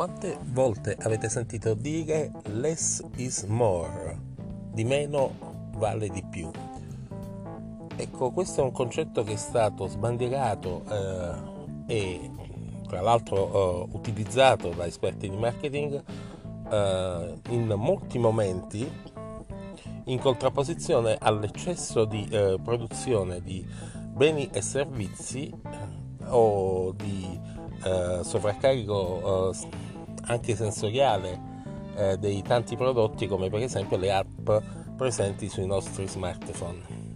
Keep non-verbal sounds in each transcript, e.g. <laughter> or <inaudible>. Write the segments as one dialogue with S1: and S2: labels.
S1: Quante volte avete sentito dire less is more? Di meno vale di più. Ecco, questo è un concetto che è stato sbandierato eh, e tra l'altro eh, utilizzato da esperti di marketing eh, in molti momenti in contrapposizione all'eccesso di eh, produzione di beni e servizi eh, o di eh, sovraccarico anche sensoriale eh, dei tanti prodotti come per esempio le app presenti sui nostri smartphone.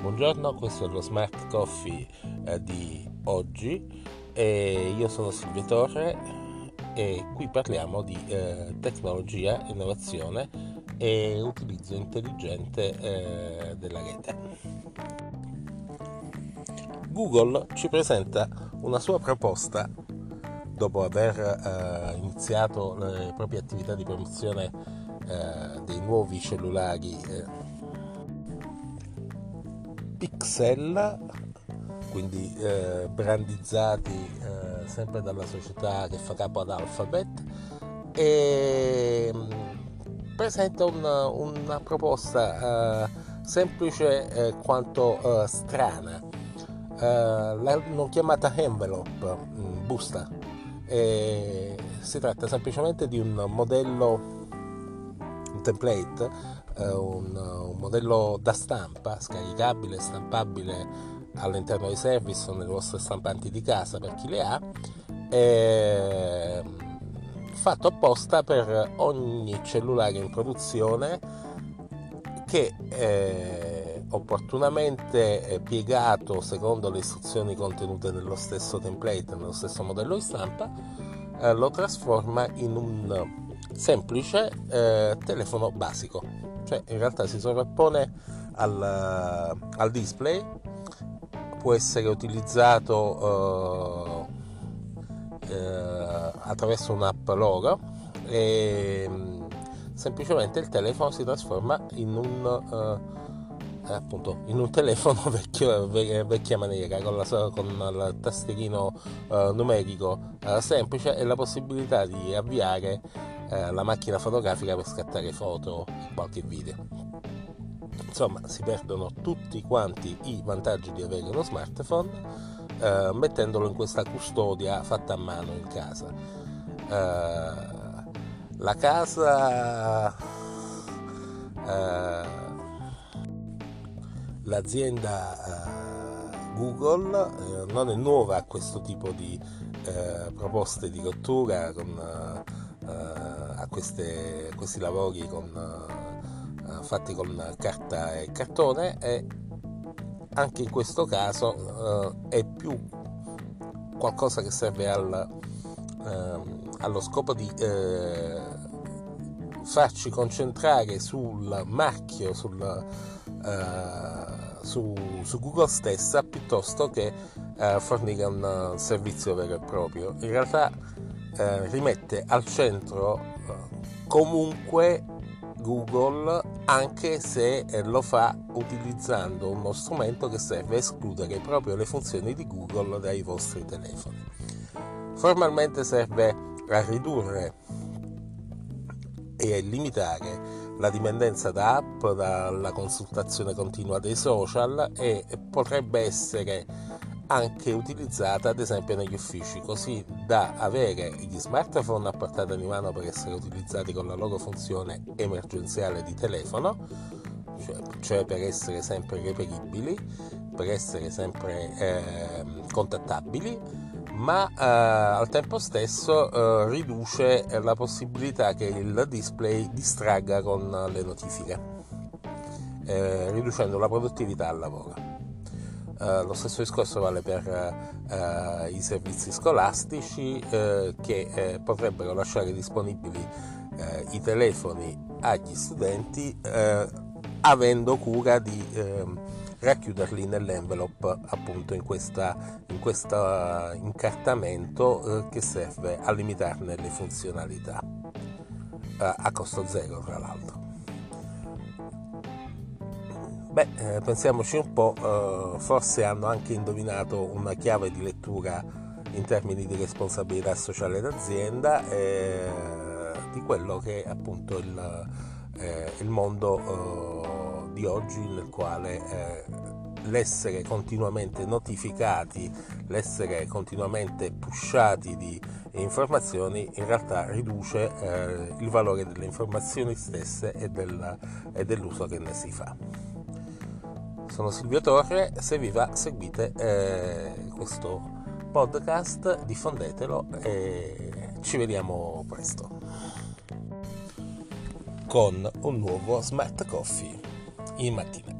S1: Buongiorno, questo è lo Smart Coffee eh, di oggi e io sono Silvio Torre e qui parliamo di eh, tecnologia, innovazione e utilizzo intelligente eh, della rete. Google ci presenta una sua proposta dopo aver eh, iniziato le proprie attività di promozione eh, dei nuovi cellulari eh, Pixel, quindi eh, brandizzati eh, sempre dalla società che fa capo ad Alphabet, e mm, presenta una, una proposta eh, semplice quanto strana. L'hanno chiamata envelope, mm, busta, e si tratta semplicemente di un modello, un template, eh, un, un, modello da stampa scaricabile, stampabile all'interno dei service o nelle vostre stampanti di casa per chi le ha, eh, fatto apposta per ogni cellulare in produzione che eh, opportunamente piegato secondo le istruzioni contenute nello stesso template, nello stesso modello di stampa, eh, lo trasforma in un semplice eh, telefono basico, cioè in realtà si sovrappone al, al display, può essere utilizzato eh, eh attraverso un'app loro e semplicemente il telefono si trasforma in un, appunto, in un <laughs> telefono vecchio, vecchia maniera con, la, con il tastierino uh, numerico uh, semplice e la possibilità di avviare la macchina fotografica per scattare foto e qualche video. Insomma, si perdono tutti quanti i vantaggi di avere uno smartphone mettendolo in questa custodia fatta a mano in casa la casa, eh, l'azienda eh, Google eh, non è nuova a questo tipo di eh, proposte di cottura, con, a, queste, questi lavori con, fatti con carta e cartone e anche in questo caso è più qualcosa che serve al ehm, allo scopo di farci concentrare sul marchio, sul, eh, su, su, Google stessa piuttosto che eh, fornire un servizio vero e proprio. In realtà eh, rimette al centro comunque Google anche se lo fa utilizzando uno strumento che serve a escludere proprio le funzioni di Google dai vostri telefoni. Formalmente serve a ridurre e limitare la dipendenza da app, dalla consultazione continua dei social e potrebbe essere anche utilizzata ad esempio negli uffici, così da avere gli smartphone a portata di mano per essere utilizzati con la loro funzione emergenziale di telefono, cioè, cioè per essere sempre reperibili, per essere sempre eh, contattabili ma eh, al tempo stesso eh, riduce la possibilità che il display distragga con le notifiche, eh, riducendo la produttività al lavoro. Eh, lo stesso discorso vale per eh, i servizi scolastici eh, che potrebbero lasciare disponibili i telefoni agli studenti avendo cura di ehm, racchiuderli nell'envelope appunto in, questa, in questo incartamento eh, che serve a limitarne le funzionalità eh, a costo zero tra l'altro. Beh, eh, pensiamoci un po', eh, forse hanno anche indovinato una chiave di lettura in termini di responsabilità sociale d'azienda e di quello che è appunto il, eh, il mondo eh, di oggi nel quale eh, l'essere continuamente notificati, l'essere continuamente pushati di informazioni in realtà riduce eh, il valore delle informazioni stesse e, del, e, dell'uso che ne si fa. Sono Silvio Torre, se vi va seguite eh, questo podcast, diffondetelo e ci vediamo presto con un nuovo Smart Coffee in mattina.